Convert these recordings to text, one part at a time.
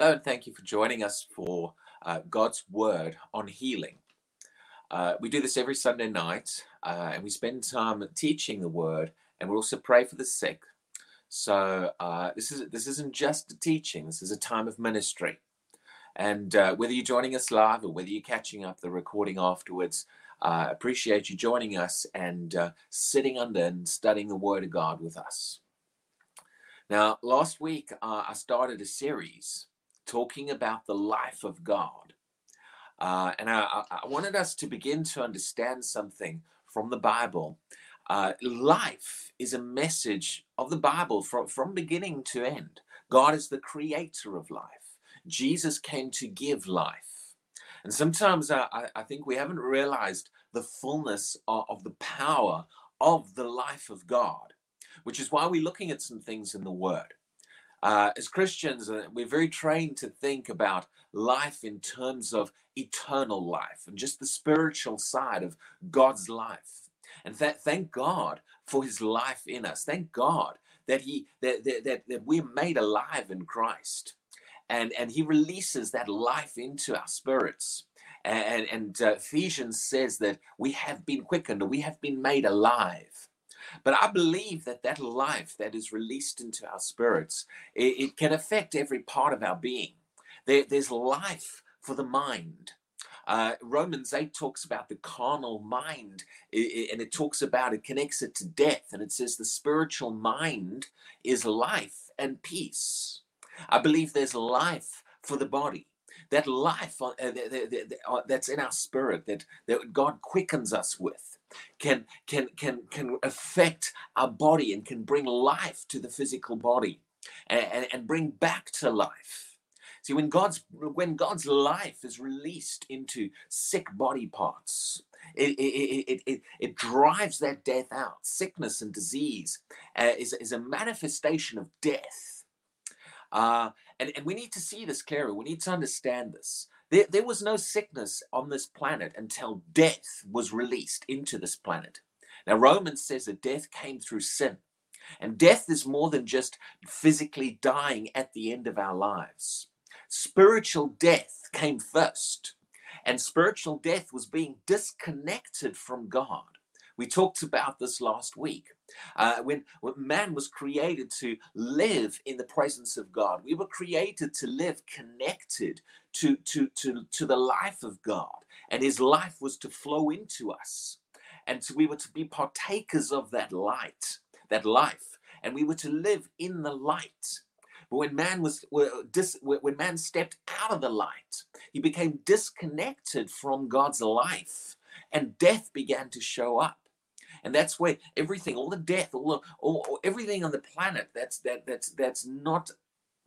Hello, and thank you for joining us for uh, God's Word on healing. Uh, we do this every Sunday night, uh, and we spend time teaching the Word, and we also pray for the sick. So uh, this is this isn't just a teaching; this is a time of ministry. And uh, whether you're joining us live or whether you're catching up the recording afterwards, uh, appreciate you joining us and sitting under and studying the Word of God with us. Now, last week I started a series talking about the life of God. Uh, and I, I, wanted us to begin to understand something from the Bible. Uh, life is a message of the Bible from, from beginning to end. God is the creator of life. Jesus came to give life. And sometimes I, I think we haven't realized the fullness of, of the power of the life of God, which is why we're looking at some things in the Word. Uh, as Christians, uh, we're very trained to think about life in terms of eternal life and just the spiritual side of God's life. And that, thank God for his life in us. Thank God that he that, that, that, we're made alive in Christ. And, and he releases that life into our spirits. And, and uh, Ephesians says that we have been quickened, we have been made alive. But I believe that that life that is released into our spirits, it, it can affect every part of our being. There, there's life for the mind. Uh, Romans 8 talks about the carnal mind, and it talks about it connects it to death. And it says the spiritual mind is life and peace. I believe there's life for the body. That life uh, uh, that's in our spirit that, that God quickens us with can can can can affect our body and can bring life to the physical body and, and, bring back to life. See when god's when god's life is released into sick body parts it, it, it, it, it drives that death out. Sickness and disease uh, is, is a manifestation of death. Uh, and, and we need to see this clearly. We need to understand this there, there was no sickness on this planet until death was released into this planet. Now, Romans says that death came through sin. And death is more than just physically dying at the end of our lives. Spiritual death came first. And spiritual death was being disconnected from God. We talked about this last week. Uh, when, when man was created to live in the presence of God, we were created to live connected to, to, to, to the life of God, and his life was to flow into us. And so we were to be partakers of that light, that life, and we were to live in the light. But when man was when man stepped out of the light, he became disconnected from God's life, and death began to show up and that's where everything, all the death, all, the, all everything on the planet that's that that's that's not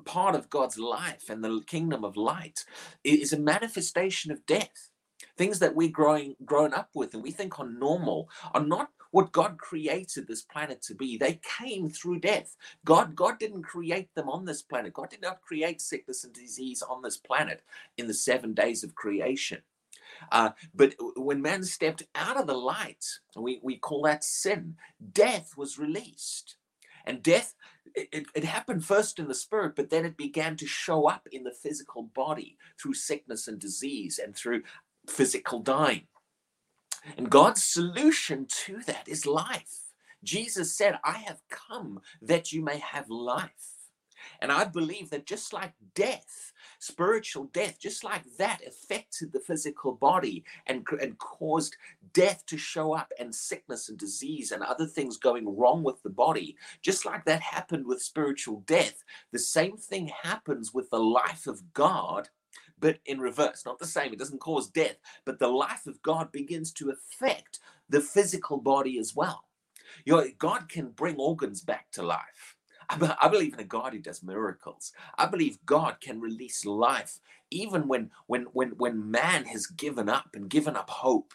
part of God's life and the kingdom of light is a manifestation of death. Things that we're growing grown up with and we think are normal are not what God created this planet to be. They came through death. God, God didn't create them on this planet. God did not create sickness and disease on this planet in the seven days of creation. Uh, but when man stepped out of the light, we, we call that sin, death was released. And death, it, it happened first in the spirit, but then it began to show up in the physical body through sickness and disease and through physical dying. And God's solution to that is life. Jesus said, I have come that you may have life. And I believe that just like death spiritual death, just like that, affected the physical body and, and caused death to show up and sickness and disease and other things going wrong with the body. Just like that happened with spiritual death, the same thing happens with the life of God but in reverse. Not the same, it doesn't cause death, but the life of God begins to affect the physical body as well. You know, God can bring organs back to life. I believe in a God who does miracles. I believe God can release life even when when when when man has given up and given up hope.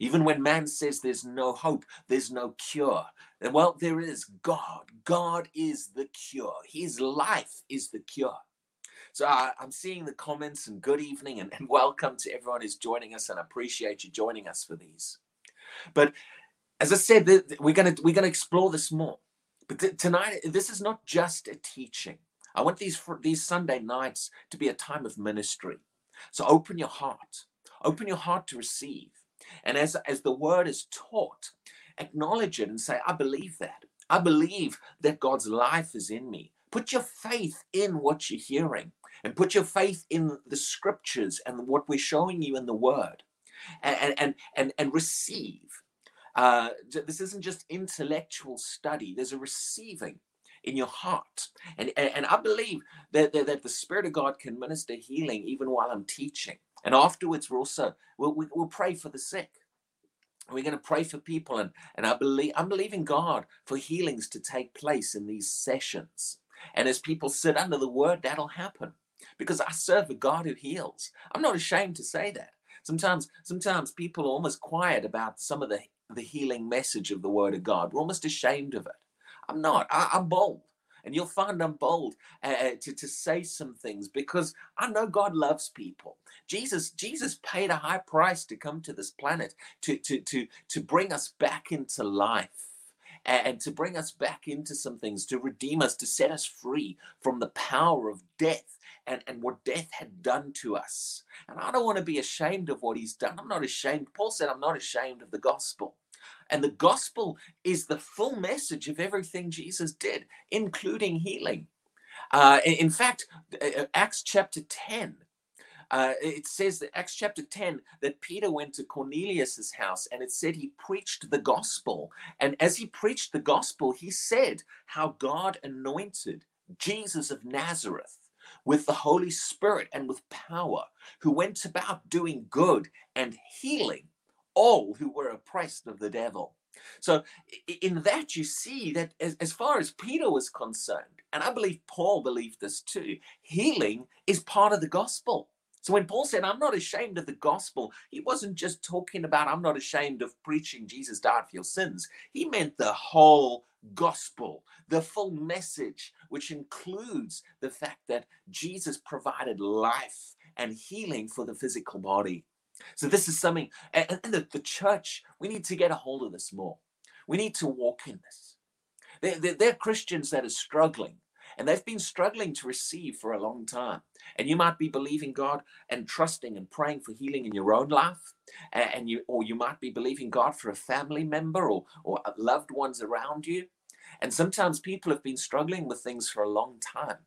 Even when man says there's no hope, there's no cure. Well, there is God. God is the cure. His life is the cure. So I, am seeing the comments and good evening and, and welcome to everyone who's joining us and I appreciate you joining us for these. But as I said, we're gonna we're gonna explore this more. But th- tonight, eh, this is not just a teaching. I want these these Sunday nights to be a time of ministry. So open your heart. Open your heart to receive. And as as the word is taught, acknowledge it and say, I believe that. I believe that God's life is in me. Put your faith in what you're hearing and put your faith in the scriptures and what we're showing you in the word and and and, and receive. Uh, this isn't just intellectual study. There's a receiving in your heart. And, and, and I believe that, that, that, the Spirit of God can minister healing even while I'm teaching. And afterwards, we're also, we'll, we'll pray for the sick. We're going to pray for people. And, and I believe, I'm believing God for healings to take place in these sessions. And as people sit under the word, that'll happen because I serve a God who heals. I'm not ashamed to say that. Sometimes, sometimes people are almost quiet about some of the, the healing message of the word of God. We're almost ashamed of it. I'm not. I, am bold. And you'll find I'm bold uh, uh, to, to say some things because I know God loves people. Jesus, Jesus paid a high price to come to this planet to, to, to, to bring us back into life and to bring us back into some things, to redeem us, to set us free from the power of death and, and what death had done to us. And I don't want to be ashamed of what he's done. I'm not ashamed. Paul said, I'm not ashamed of the gospel. And the gospel is the full message of everything Jesus did, including healing. Uh, in fact, uh, uh, Acts chapter 10, uh, it says that Acts chapter 10 that Peter went to Cornelius's house and it said he preached the gospel. And as he preached the gospel, he said how God anointed Jesus of Nazareth with the Holy Spirit and with power, who went about doing good and healing all who were oppressed of the devil. So, in that, you see that as, as far as Peter was concerned, and I believe Paul believed this too, healing is part of the gospel. So when Paul said, I'm not ashamed of the gospel, he wasn't just talking about, I'm not ashamed of preaching Jesus died for your sins. He meant the whole gospel, the full message, which includes the fact that Jesus provided life and healing for the physical body. So this is something, and, and the, the church, we need to get a hold of this more. We need to walk in this. There, there, there are Christians that are struggling, and they've been struggling to receive for a long time. And you might be believing God and trusting and praying for healing in your own life, and you, or you might be believing God for a family member or, or loved ones around you. And sometimes people have been struggling with things for a long time.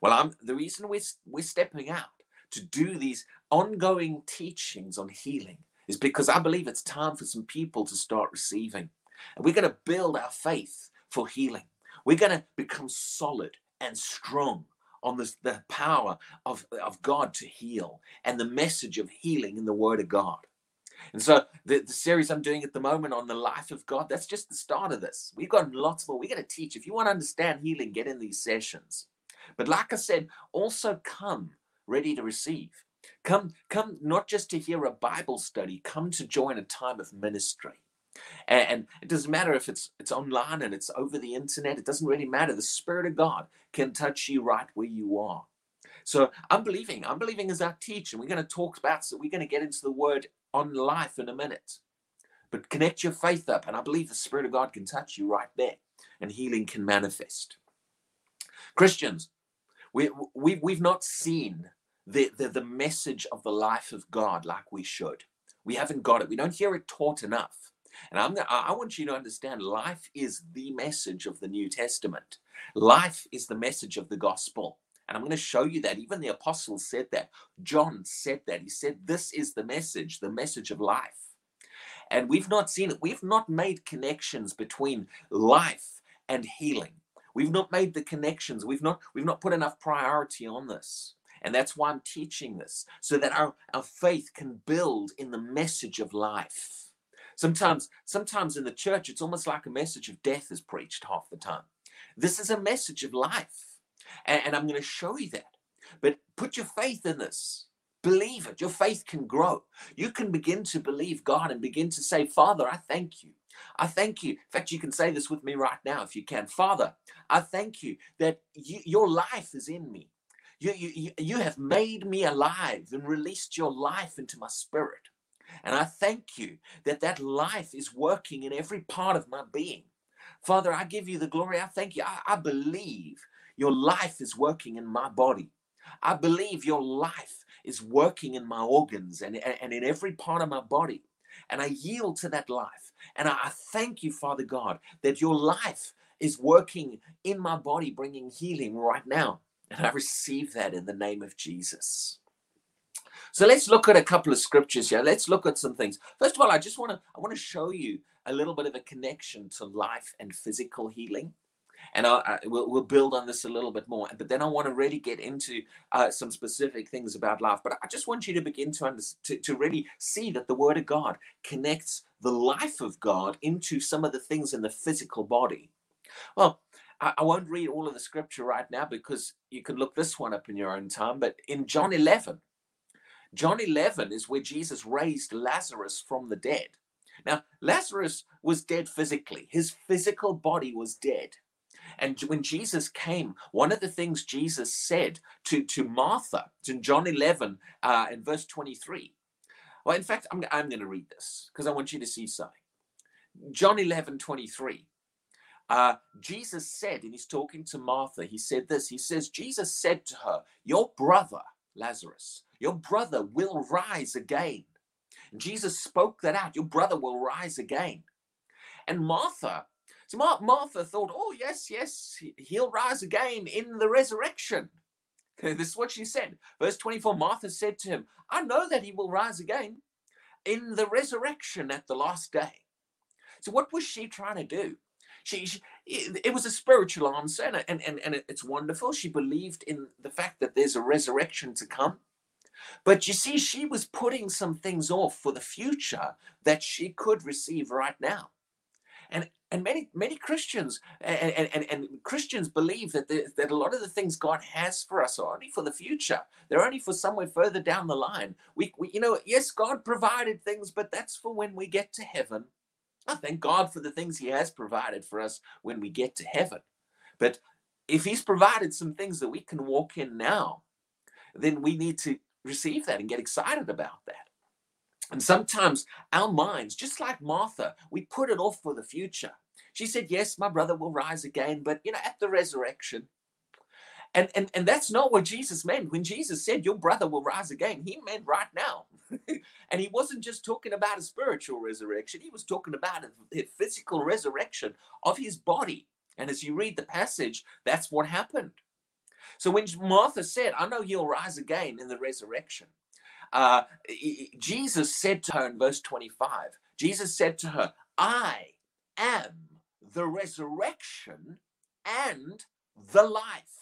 Well, I'm the reason we're, we're stepping out to do these ongoing teachings on healing is because I believe it's time for some people to start receiving. And we're going to build our faith for healing. We're going to become solid and strong on this, the power of, of God to heal and the message of healing in the Word of God. And so the, the series I'm doing at the moment on the life of God, that's just the start of this. We've got lots more. We're going to teach. If you want to understand healing, get in these sessions. But like I said, also come ready to receive. Come, come not just to hear a Bible study, come to join a time of ministry. And it doesn't matter if it's it's online and it's over the internet, it doesn't really matter. The Spirit of God can touch you right where you are. So I'm believing, I'm believing as I teach, and we're going to talk about, so we're going to get into the word on life in a minute. But connect your faith up, and I believe the Spirit of God can touch you right there, and healing can manifest. Christians, we, we, we've not seen the, the, the message of the life of God like we should. We haven't got it. We don't hear it taught enough. And I'm I want you to understand life is the message of the New Testament. Life is the message of the gospel. And I'm going to show you that. Even the apostles said that. John said that. He said, This is the message, the message of life. And we've not seen it. We've not made connections between life and healing. We've not made the connections. We've not, we've not put enough priority on this. And that's why I'm teaching this, so that our, our faith can build in the message of life. Sometimes, sometimes in the church, it's almost like a message of death is preached half the time. This is a message of life. And, and I'm going to show you that. But put your faith in this. Believe it. Your faith can grow. You can begin to believe God and begin to say, Father, I thank you. I thank you. In fact, you can say this with me right now if you can. Father, I thank you that you, your life is in me. You, you, you have made me alive and released your life into my spirit. And I thank you that that life is working in every part of my being. Father, I give you the glory. I thank you. I, I believe your life is working in my body. I believe your life is working in my organs and, and in every part of my body. And I yield to that life. And I thank you, Father God, that your life is working in my body, bringing healing right now. And I receive that in the name of Jesus. So let's look at a couple of scriptures here. Let's look at some things. First of all, I just want to I want to show you a little bit of a connection to life and physical healing. And I, I we'll, we'll, build on this a little bit more. But then I want to really get into uh, some specific things about life. But I just want you to begin to, under, to to really see that the Word of God connects the life of God into some of the things in the physical body. Well, I, I won't read all of the scripture right now because you can look this one up in your own time. But in John 11, John 11 is where Jesus raised Lazarus from the dead. Now, Lazarus was dead physically, his physical body was dead. And when Jesus came, one of the things Jesus said to, to Martha, in John 11 uh, in verse 23, well, in fact, I'm, I'm going to read this because I want you to see something. John 11, 23. Uh, Jesus said, and he's talking to Martha, he said this. He says, Jesus said to her, Your brother, Lazarus, your brother will rise again. And Jesus spoke that out. Your brother will rise again. And Martha, so Mar- Martha thought, oh, yes, yes, he'll rise again in the resurrection. this is what she said. Verse 24 Martha said to him, I know that he will rise again in the resurrection at the last day. So, what was she trying to do? She, she it, was a spiritual answer, and, and, and it's wonderful. She believed in the fact that there's a resurrection to come. But you see, she was putting some things off for the future that she could receive right now. And and many many Christians and, and, and Christians believe that the, that a lot of the things God has for us are only for the future. They're only for somewhere further down the line. We, we you know yes God provided things, but that's for when we get to heaven. I thank God for the things He has provided for us when we get to heaven. But if He's provided some things that we can walk in now, then we need to receive that and get excited about that. And sometimes our minds, just like Martha, we put it off for the future. She said, Yes, my brother will rise again, but you know, at the resurrection. And, and, and that's not what Jesus meant. When Jesus said, Your brother will rise again, he meant right now. and he wasn't just talking about a spiritual resurrection, he was talking about a, a physical resurrection of his body. And as you read the passage, that's what happened. So when Martha said, I know he'll rise again in the resurrection, uh, Jesus said to her in verse 25, Jesus said to her, I am the resurrection and the life.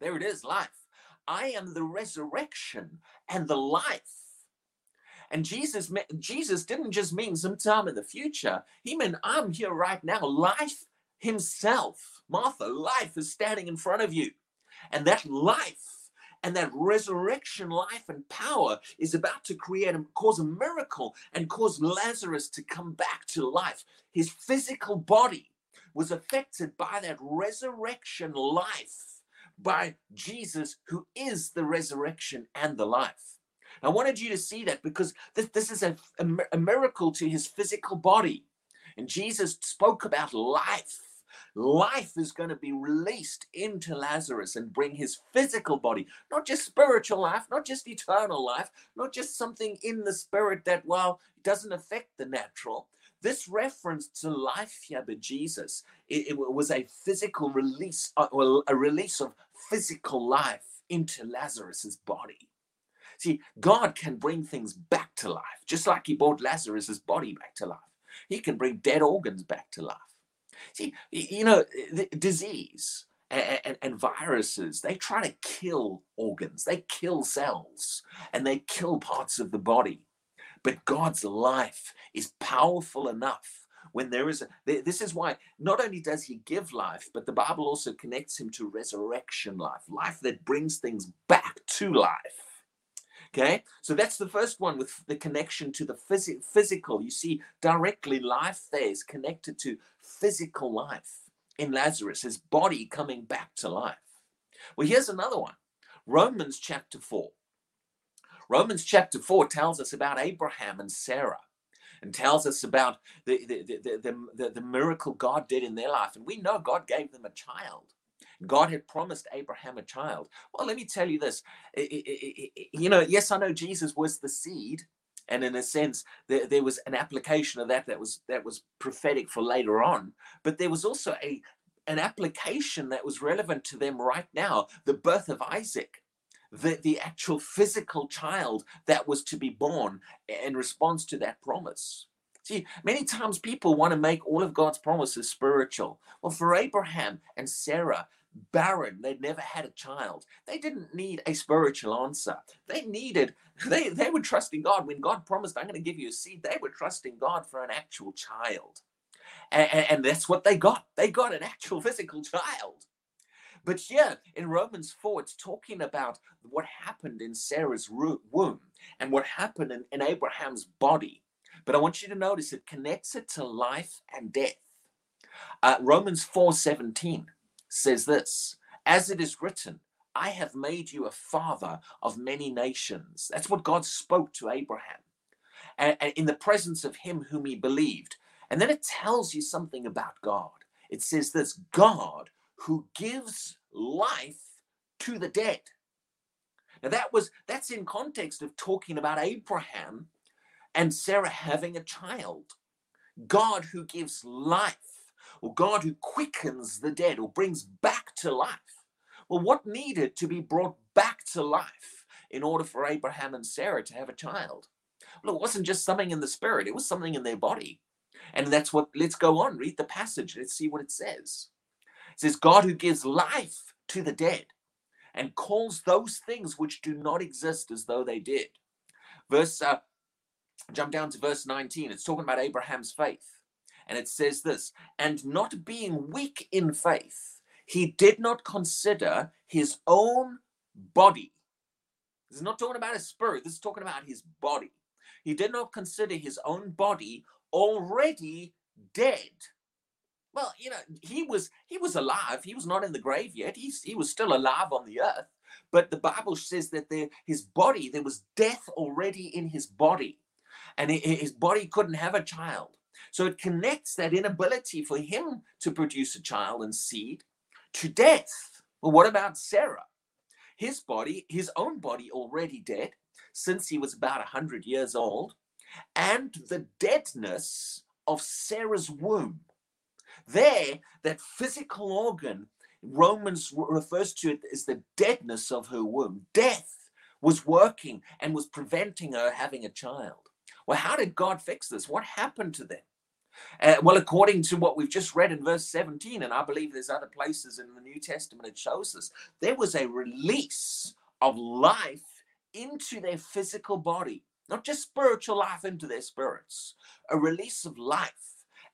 There it is, life. I am the resurrection and the life. And Jesus, Jesus didn't just mean sometime in the future. He meant I'm here right now. Life himself, Martha, life is standing in front of you. And that life and that resurrection life and power is about to create and cause a miracle and cause Lazarus to come back to life. His physical body was affected by that resurrection life by Jesus, who is the resurrection and the life. I wanted you to see that because this, this is a, a, a miracle to his physical body. And Jesus spoke about life life is going to be released into Lazarus and bring his physical body, not just spiritual life, not just eternal life, not just something in the spirit that, well, doesn't affect the natural. This reference to life here by Jesus, it, it was a physical release, uh, well, a release of physical life into Lazarus's body. See, God can bring things back to life, just like He brought Lazarus's body back to life. He can bring dead organs back to life. See, you know, disease and, and, and, viruses, they try to kill organs, they kill cells, and they kill parts of the body. But God's life is powerful enough when there is a, this is why not only does he give life but the bible also connects him to resurrection life life that brings things back to life Okay, so that's the first one with the connection to the phys- physical. You see, directly life there is connected to physical life in Lazarus, his body coming back to life. Well, here's another one Romans chapter 4. Romans chapter 4 tells us about Abraham and Sarah and tells us about the, the, the, the, the, the miracle God did in their life. And we know God gave them a child. God had promised Abraham a child. Well, let me tell you this. You know, yes, I know Jesus was the seed, and in a sense, there, there was an application of that that was that was prophetic for later on. But there was also a an application that was relevant to them right now: the birth of Isaac, the the actual physical child that was to be born in response to that promise. See, many times people want to make all of God's promises spiritual. Well, for Abraham and Sarah, barren, they'd never had a child. They didn't need a spiritual answer. They needed, they, they were trusting God. When God promised, I'm going to give you a seed, they were trusting God for an actual child. And, and that's what they got. They got an actual physical child. But here in Romans 4, it's talking about what happened in Sarah's womb and what happened in, in Abraham's body. But I want you to notice it connects it to life and death. Uh, Romans 4 17 says this As it is written, I have made you a father of many nations. That's what God spoke to Abraham. And, and in the presence of him whom he believed. And then it tells you something about God. It says this God who gives life to the dead. Now that was that's in context of talking about Abraham and Sarah having a child. God who gives life, or God who quickens the dead, or brings back to life. Well, what needed to be brought back to life in order for Abraham and Sarah to have a child? Well, it wasn't just something in the spirit, it was something in their body. And that's what, let's go on, read the passage, let's see what it says. It says, God who gives life to the dead and calls those things which do not exist as though they did. Verse uh, jump down to verse 19. It's talking about Abraham's faith. And it says this and not being weak in faith, he did not consider his own body. This is not talking about his spirit, this is talking about his body. He did not consider his own body already dead. Well, you know, he was he was alive. He was not in the grave yet. He's, he was still alive on the earth. But the Bible says that there, his body, there was death already in his body and his body couldn't have a child. So it connects that inability for him to produce a child and seed to death. Well, what about Sarah? His body, his own body, already dead since he was about 100 years old, and the deadness of Sarah's womb. There, that physical organ, Romans refers to it as the deadness of her womb. Death was working and was preventing her having a child. Well, how did God fix this? What happened to them? Uh, well, according to what we've just read in verse 17, and I believe there's other places in the New Testament it shows this, there was a release of life into their physical body, not just spiritual life into their spirits, a release of life.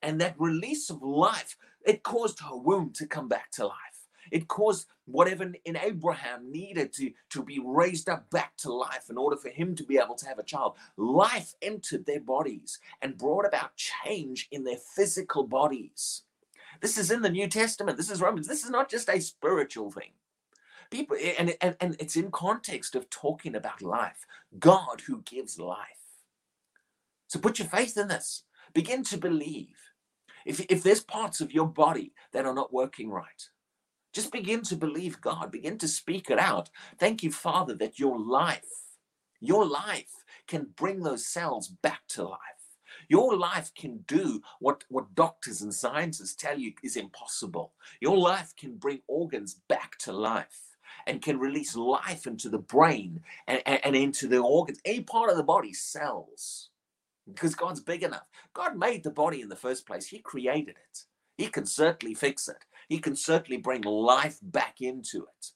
And that release of life, it caused her womb to come back to life. It caused whatever in Abraham needed to, to be raised up back to life in order for him to be able to have a child. Life entered their bodies and brought about change in their physical bodies. This is in the New Testament. This is Romans. This is not just a spiritual thing. People, and, and, and it's in context of talking about life. God who gives life. So put your faith in this. Begin to believe. If, if there's parts of your body that are not working right, just begin to believe God, begin to speak it out. Thank you, Father, that your life, your life can bring those cells back to life. Your life can do what, what doctors and scientists tell you is impossible. Your life can bring organs back to life and can release life into the brain and, and, and into the organs, any part of the body, cells. Because God's big enough. God made the body in the first place, He created it. He can certainly fix it. He can certainly bring life back into it.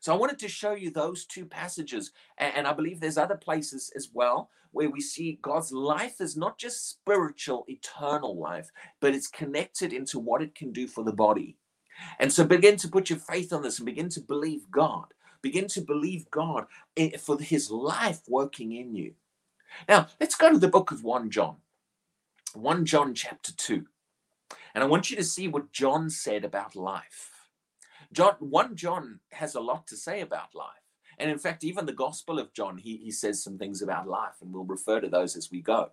So I wanted to show you those two passages. And I believe there's other places as well where we see God's life is not just spiritual, eternal life, but it's connected into what it can do for the body. And so begin to put your faith on this and begin to believe God. Begin to believe God eh, for his life working in you. Now, let's go to the book of 1 John. 1 John chapter 2. And I want you to see what John said about life. John, 1 John has a lot to say about life. And in fact, even the Gospel of John, he, he says some things about life, and we'll refer to those as we go.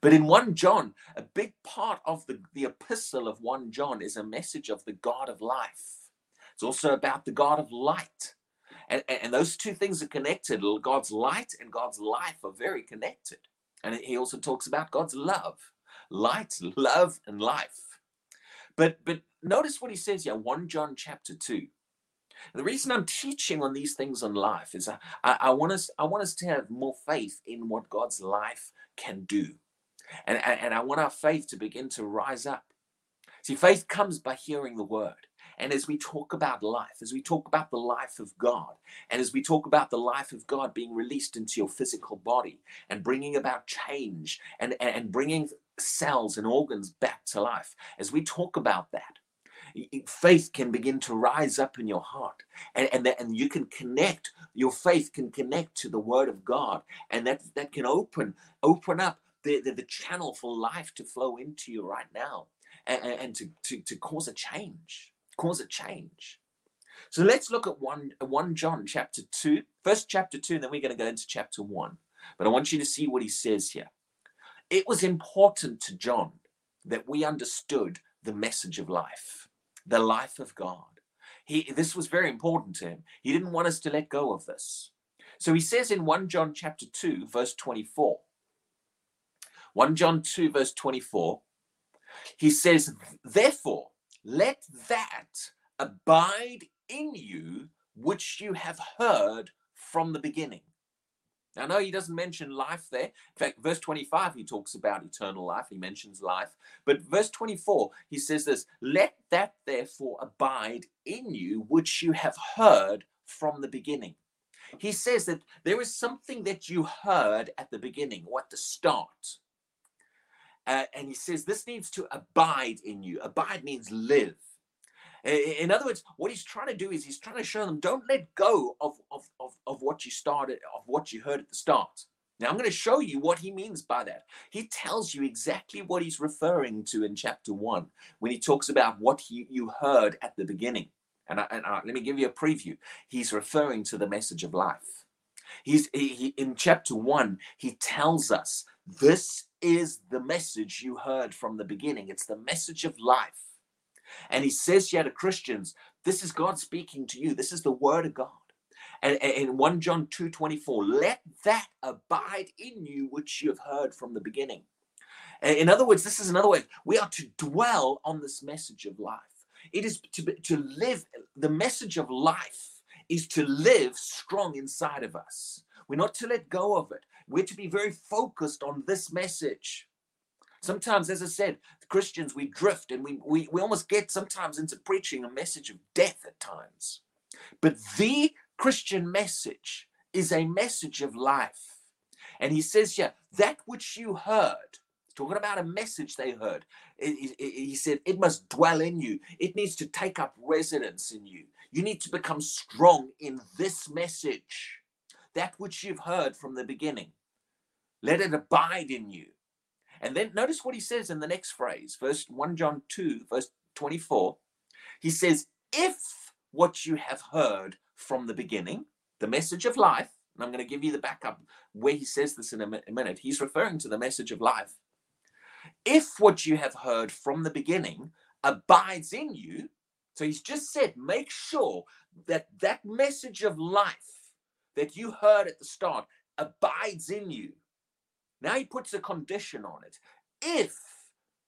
But in 1 John, a big part of the, the epistle of 1 John is a message of the God of life, It's also about the God of light. And, and those two things are connected. God's light and God's life are very connected. And he also talks about God's love, light, love, and life. But but notice what he says here, 1 John chapter 2. The reason I'm teaching on these things in life is I, I, I, want us I want us to have more faith in what God's life can do. And, and, and I want our faith to begin to rise up. See, faith comes by hearing the word. And as we talk about life, as we talk about the life of God, and as we talk about the life of God being released into your physical body and bringing about change and, and bringing cells and organs back to life, as we talk about that, faith can begin to rise up in your heart and and, that, and you can connect your faith can connect to the word of god and that that can open open up the, the, the channel for life to flow into you right now and, and to, to to cause a change cause a change. So let's look at 1, 1 John chapter 2, first chapter 2, and then we're going to go into chapter 1. But I want you to see what he says here. It was important to John that we understood the message of life, the life of God. He, this was very important to him. He didn't want us to let go of this. So he says in 1 John chapter 2, verse 24, 1 John 2, verse 24, he says, Therefore, let that abide in you which you have heard from the beginning. Now, no, he doesn't mention life there. In fact, verse 25, he talks about eternal life. He mentions life. But verse 24, he says this Let that therefore abide in you which you have heard from the beginning. He says that there is something that you heard at the beginning or at the start. Uh, and he says this needs to abide in you. Abide means live. In other words, what he's trying to do is he's trying to show them don't let go of, of, of, of what you started, of what you heard at the start. Now, I'm going to show you what he means by that. He tells you exactly what he's referring to in chapter one when he talks about what he, you heard at the beginning. And, I, and I, let me give you a preview. He's referring to the message of life. He's he, he, in chapter one. He tells us this is the message you heard from the beginning. It's the message of life. And he says here to Christians, this is God speaking to you. This is the word of God. And in 1 John 2 24, let that abide in you which you have heard from the beginning. In other words, this is another way. We are to dwell on this message of life. It is to, to live, the message of life is to live strong inside of us. We're not to let go of it. We're to be very focused on this message. Sometimes, as I said, Christians, we drift and we, we, we almost get sometimes into preaching a message of death at times. But the Christian message is a message of life. And he says here, that which you heard, talking about a message they heard, he said, it must dwell in you. It needs to take up residence in you. You need to become strong in this message, that which you've heard from the beginning. Let it abide in you. And then notice what he says in the next phrase, verse 1 John 2, verse 24. He says, If what you have heard from the beginning, the message of life, and I'm going to give you the backup where he says this in a minute, he's referring to the message of life. If what you have heard from the beginning abides in you, so he's just said, make sure that that message of life that you heard at the start abides in you. Now he puts a condition on it. If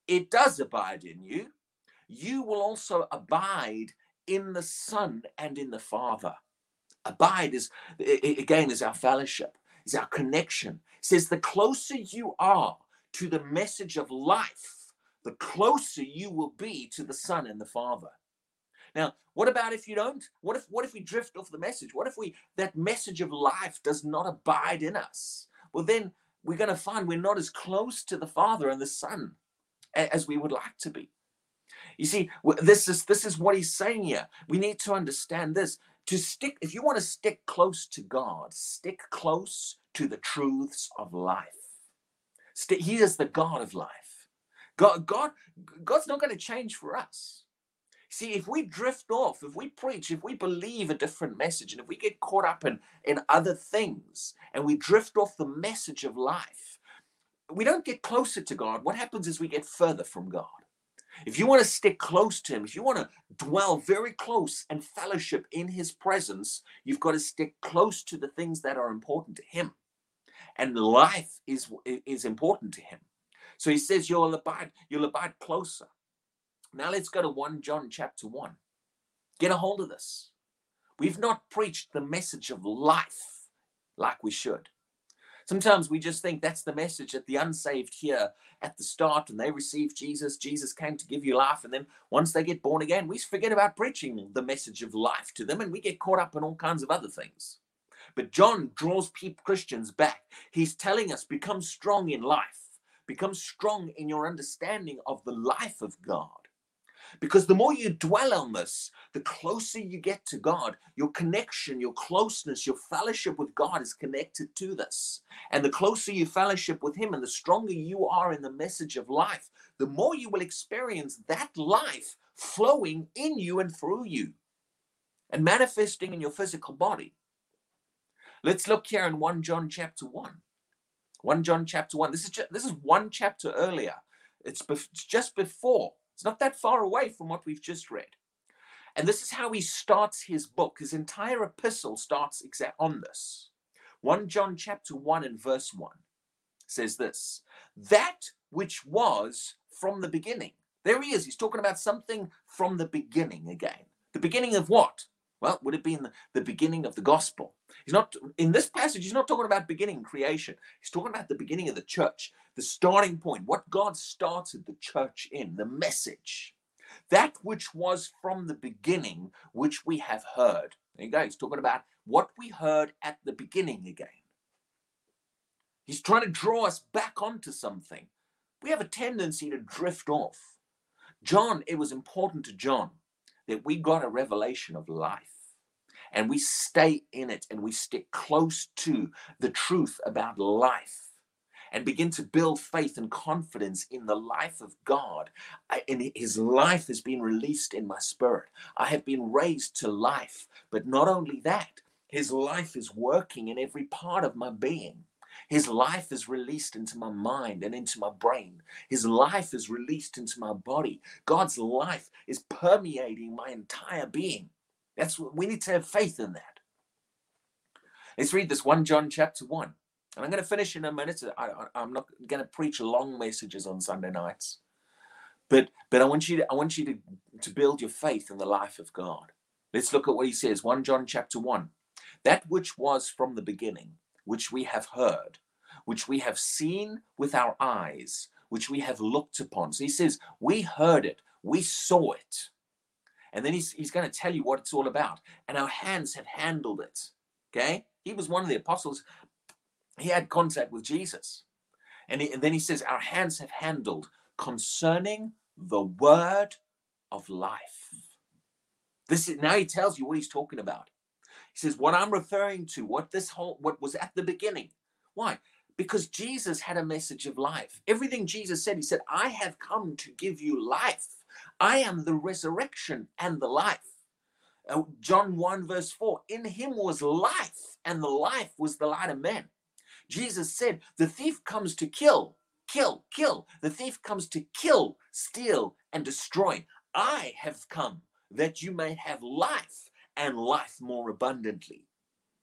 it does abide in you, you will also abide in the Son and in the Father. Abide is, again, is our fellowship, is our connection. It says the closer you are to the message of life, the closer you will be to the Son and the Father. Now, what about if you don't? What if what if we drift off the message? What if we that message of life does not abide in us? Well, then we're going to find we're not as close to the Father and the Son as we would like to be. You see, this is this is what he's saying here. We need to understand this. To stick, if you want to stick close to God, stick close to the truths of life. He is the God of life. God, God, God's not going to change for us. See, if we drift off, if we preach, if we believe a different message, and if we get caught up in, in other things and we drift off the message of life, we don't get closer to God. What happens is we get further from God. If you want to stick close to him, if you want to dwell very close and fellowship in his presence, you've got to stick close to the things that are important to him. And life is, is important to him. So he says, You'll abide, you'll abide closer. Now let's go to 1 John chapter 1. Get a hold of this. We've not preached the message of life like we should. Sometimes we just think that's the message that the unsaved hear at the start and they receive Jesus. Jesus came to give you life. And then once they get born again, we forget about preaching the message of life to them and we get caught up in all kinds of other things. But John draws Christians back. He's telling us become strong in life, become strong in your understanding of the life of God. Because the more you dwell on this, the closer you get to God. Your connection, your closeness, your fellowship with God is connected to this. And the closer you fellowship with Him and the stronger you are in the message of life, the more you will experience that life flowing in you and through you and manifesting in your physical body. Let's look here in 1 John chapter 1. 1 John chapter 1. This is just, this is one chapter earlier. It's, bef- it's just before it's not that far away from what we've just read. And this is how he starts his book. His entire epistle starts exact on this. 1 John chapter 1 and verse 1 says this that which was from the beginning. There he is. He's talking about something from the beginning again. The beginning of what? Well, would it be in the, the beginning of the gospel? He's not in this passage, he's not talking about beginning creation. He's talking about the beginning of the church, the starting point, what God started the church in, the message. That which was from the beginning, which we have heard. There you go. He's talking about what we heard at the beginning again. He's trying to draw us back onto something. We have a tendency to drift off. John, it was important to John that we got a revelation of life and we stay in it and we stick close to the truth about life and begin to build faith and confidence in the life of God. and his life has been released in my spirit. I have been raised to life. But not only that, his life is working in every part of my being. His life is released into my mind and into my brain. His life is released into my body. God's life is permeating my entire being. That's what we need to have faith in that. Let's read this 1 John chapter 1. And I'm going to finish in a minute. I, am not going to preach long messages on Sunday nights. But but I want you to I want you to, to build your faith in the life of God. Let's look at what he says. 1 John chapter 1. That which was from the beginning, which we have heard, which we have seen with our eyes, which we have looked upon. So he says, We heard it, we saw it. And then he's, he's going to tell you what it's all about. And our hands have handled it. Okay? He was one of the apostles. He had contact with Jesus. And, he, and then he says, Our hands have handled concerning the word of life. This is now he tells you what he's talking about. He says, What I'm referring to, what this whole what was at the beginning. Why? Because Jesus had a message of life. Everything Jesus said, he said, I have come to give you life I am the resurrection and the life. Uh, John 1, verse 4 In him was life, and the life was the light of men. Jesus said, The thief comes to kill, kill, kill. The thief comes to kill, steal, and destroy. I have come that you may have life and life more abundantly.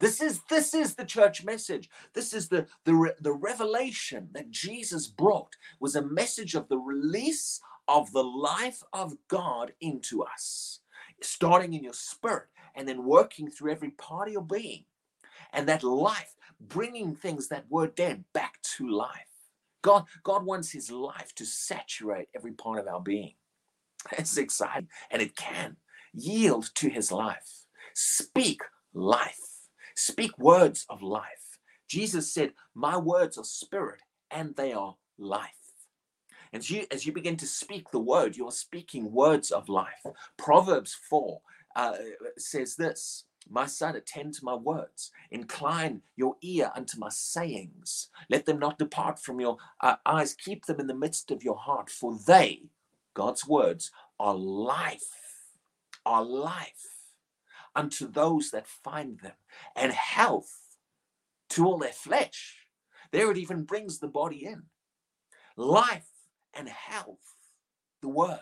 This is this is the church message. This is the the, the revelation that Jesus brought was a message of the release of the life of God into us, starting in your spirit and then working through every part of your being. And that life, bringing things that were dead back to life. God, God wants his life to saturate every part of our being. It's exciting, and it can yield to his life. Speak life. Speak words of life. Jesus said, My words are spirit and they are life. As you, as you begin to speak the word, you're speaking words of life. Proverbs 4 uh, says this My son, attend to my words, incline your ear unto my sayings. Let them not depart from your uh, eyes, keep them in the midst of your heart, for they, God's words, are life, are life unto those that find them, and health to all their flesh. There it even brings the body in. Life and health, the word.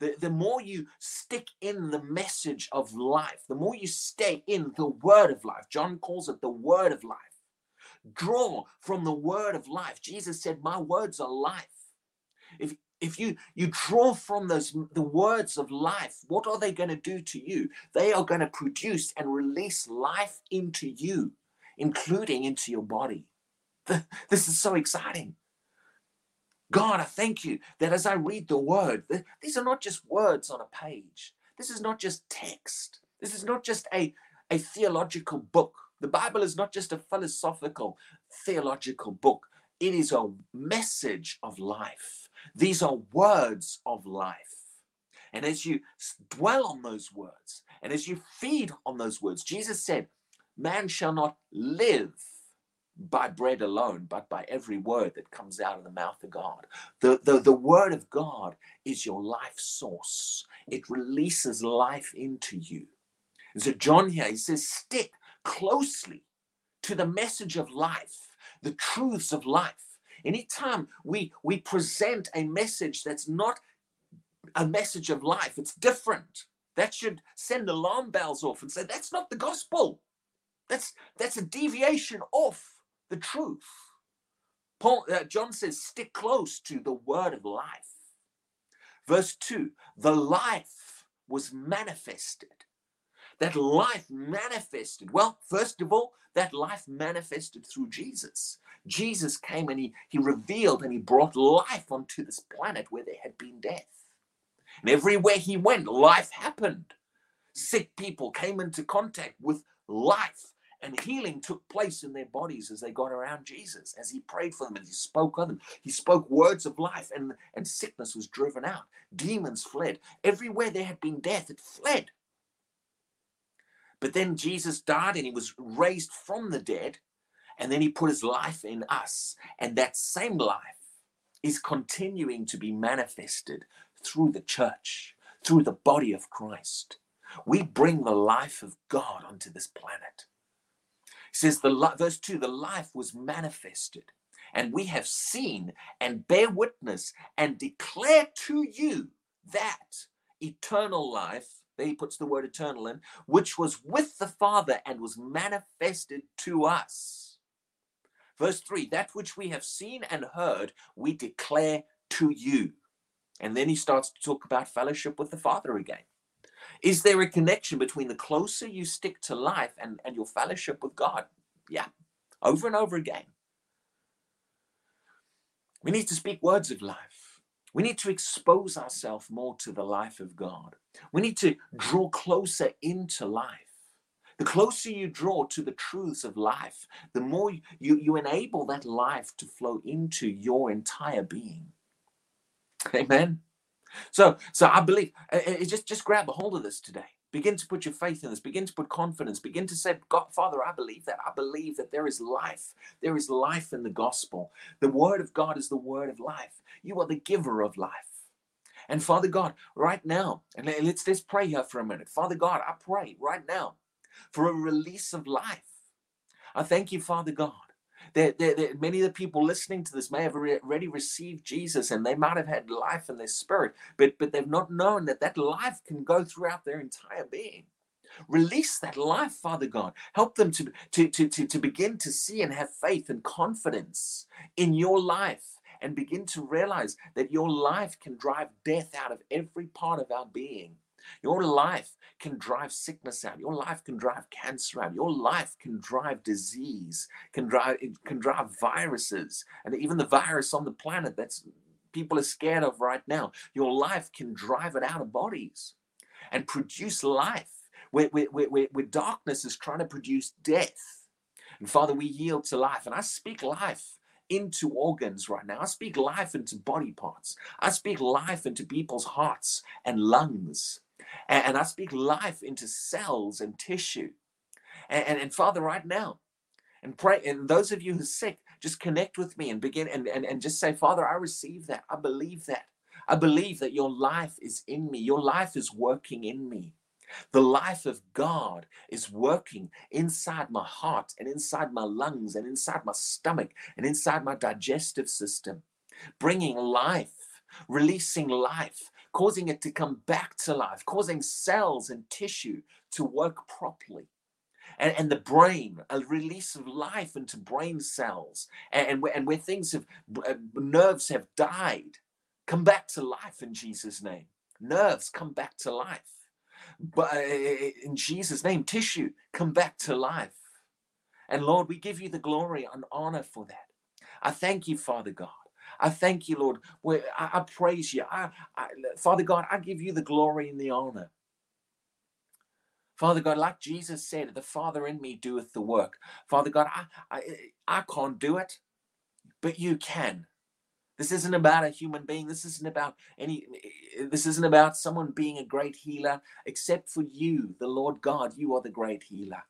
the, the more you stick in the message of life, the more you stay in the word of life. John calls it the word of life. Draw from the word of life. Jesus said, My words are life. If if you you draw from those the words of life what are they going to do to you? They are going to produce and release life into you including into your body. This is so exciting. God i thank you that as i read the word these are not just words on a page. This is not just text. This is not just a a theological book. The bible is not just a philosophical theological book. It is a message of life these are words of life. And as you dwell on those words, and as you feed on those words, Jesus said, Man shall not live by bread alone, but by every word that comes out of the mouth of God. The, the, the word of God is your life source, it releases life into you. And so, John here, he says, Stick closely to the message of life, the truths of life. Anytime we we present a message that's not a message of life, it's different. That should send alarm bells off and say that's not the gospel. That's that's a deviation off the truth. Paul uh, John says stick close to the word of life. Verse 2, the life was manifested. That life manifested. Well, first of all, that life manifested through Jesus. Jesus came and he, he revealed and he brought life onto this planet where there had been death. And everywhere he went, life happened. Sick people came into contact with life, and healing took place in their bodies as they got around Jesus, as he prayed for them and he spoke on them. He spoke words of life, and, and sickness was driven out. Demons fled. Everywhere there had been death, it fled. But then Jesus died and he was raised from the dead and then he put his life in us. And that same life is continuing to be manifested through the church, through the body of Christ. We bring the life of God onto this planet. Says, the verse 2 the life was manifested, and we have seen and bear witness and declare to you that eternal life he puts the word eternal in, which was with the Father and was manifested to us. Verse 3 That which we have seen and heard, we declare to you. And then he starts to talk about fellowship with the Father again. Is there a connection between the closer you stick to life and, and your fellowship with God? Yeah, over and over again. We need to speak words of life. We need to expose ourselves more to the life of God. We need to draw closer into life. The closer you draw to the truths of life, the more you, you enable that life to flow into your entire being. Amen. So, so I believe uh, uh, just just grab a hold of this today. Begin to put your faith in this. Begin to put confidence. Begin to say, God, Father, I believe that. I believe that there is life. There is life in the gospel. The word of God is the word of life. You are the giver of life. And Father God, right now, and let's let's pray here for a minute. Father God, I pray right now for a release of life. I thank you, Father God. That, that, that, many of the people listening to this may have already received Jesus and they might have had life in their spirit, but, but they've not known that that life can go throughout their entire being. Release that life, Father God. Help them to, to, to, to, to begin to see and have faith and confidence in your life and begin to realize that your life can drive death out of every part of our being. Your life can drive sickness out. Your life can drive cancer out. Your life can drive disease, can drive can drive viruses, and even the virus on the planet that's people are scared of right now. Your life can drive it out of bodies and produce life where, where, where, where darkness is trying to produce death. And Father, we yield to life. And I speak life into organs right now. I speak life into body parts. I speak life into people's hearts and lungs. And, and I speak life into cells and tissue. And, and, and, Father, right now, and pray, and those of you who are sick, just connect with me and begin and, and, and just say, Father, I receive that. I believe that. I believe that your life is in me. Your life is working in me. The life of God is working inside my heart and inside my lungs and inside my stomach and inside my digestive system, bringing life, releasing life, causing it to come back to life, causing cells and tissue to work properly. And, and the brain, a release of life into brain cells, and, and, where, and where things have, uh, nerves have died, come back to life in Jesus' name. Nerves come back to life. But uh, in Jesus' name, tissue come back to life. And Lord, we give you the glory and honor for that. I thank you, Father God. I thank you, Lord. I, I praise you. I, I, Father God, I give you the glory and the honor. Father God, like Jesus said, the Father in me doeth the work. Father God, I, I, I can't do it, but you can. This isn't about a human being. This isn't about any, eh, this isn't about someone being a great healer, except for you, the Lord God. You are the great healer.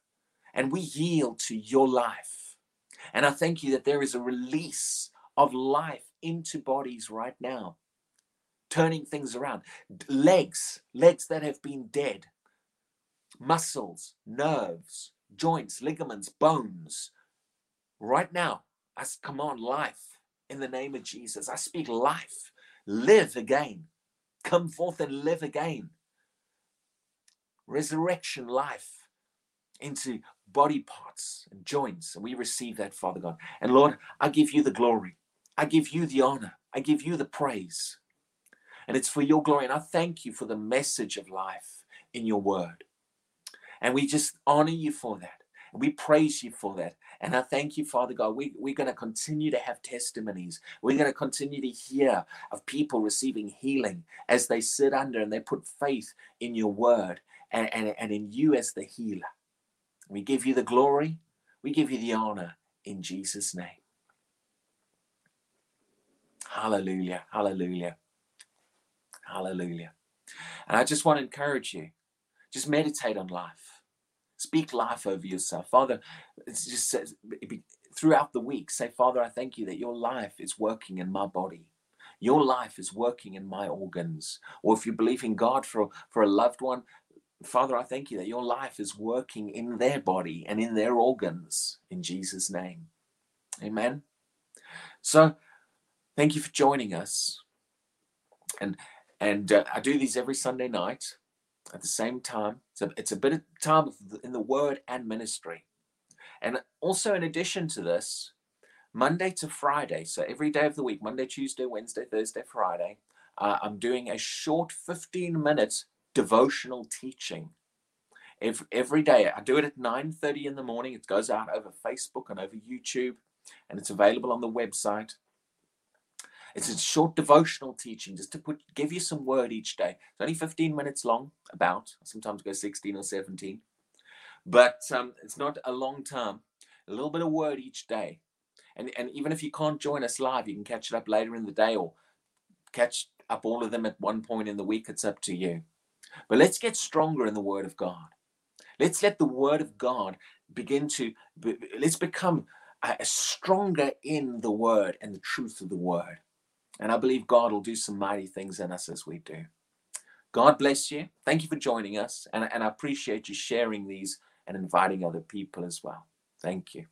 And we yield to your life. And I thank you that there is a release of life into bodies right now, turning things around. Legs, legs that have been dead, muscles, nerves, joints, ligaments, bones. Right now, I command life in the name of Jesus. I speak life. Live again. Come forth and live again. Resurrection life into body parts and joints. And we receive that, Father God. And Lord, I give you the glory. I give you the honor. I give you the praise. And it's for your glory. And I thank you for the message of life in your word. And we just honor you for that. We praise you for that. And I thank you, Father God. We, we're going to continue to have testimonies. We're going to continue to hear of people receiving healing as they sit under and they put faith in your word and, and, and in you as the healer. We give you the glory. We give you the honor in Jesus' name. Hallelujah. Hallelujah. Hallelujah. And I just want to encourage you just meditate on life. Speak life over yourself. Father, it's just throughout the week, say, Father, I thank you that your life is working in my body. Your life is working in my organs. Or if you believe in God for, for a loved one, Father, I thank you that your life is working in their body and in their organs in Jesus' name. Amen. So, thank you for joining us. And and uh, I do these every Sunday night at the same time. So it's a bit of time in the word and ministry. And also, in addition to this, Monday to Friday, so every day of the week, Monday, Tuesday, Wednesday, Thursday, Friday, uh, I'm doing a short 15 minutes devotional teaching. Every, every day, I do it at 9:30 in the morning. It goes out over Facebook and over YouTube, and it's available on the website. It's a short devotional teaching just to put give you some word each day. It's only 15 minutes long, about sometimes go 16 or 17. But um, it's not a long time. A little bit of word each day. And, and even if you can't join us live, you can catch it up later in the day or catch up all of them at one point in the week. It's up to you. But let's get stronger in the Word of God. Let's let the Word of God begin to, let's become uh, stronger in the Word and the truth of the Word. And I believe God will do some mighty things in us as we do. God bless you. Thank you for joining us. And, and I appreciate you sharing these and inviting other people as well. Thank you.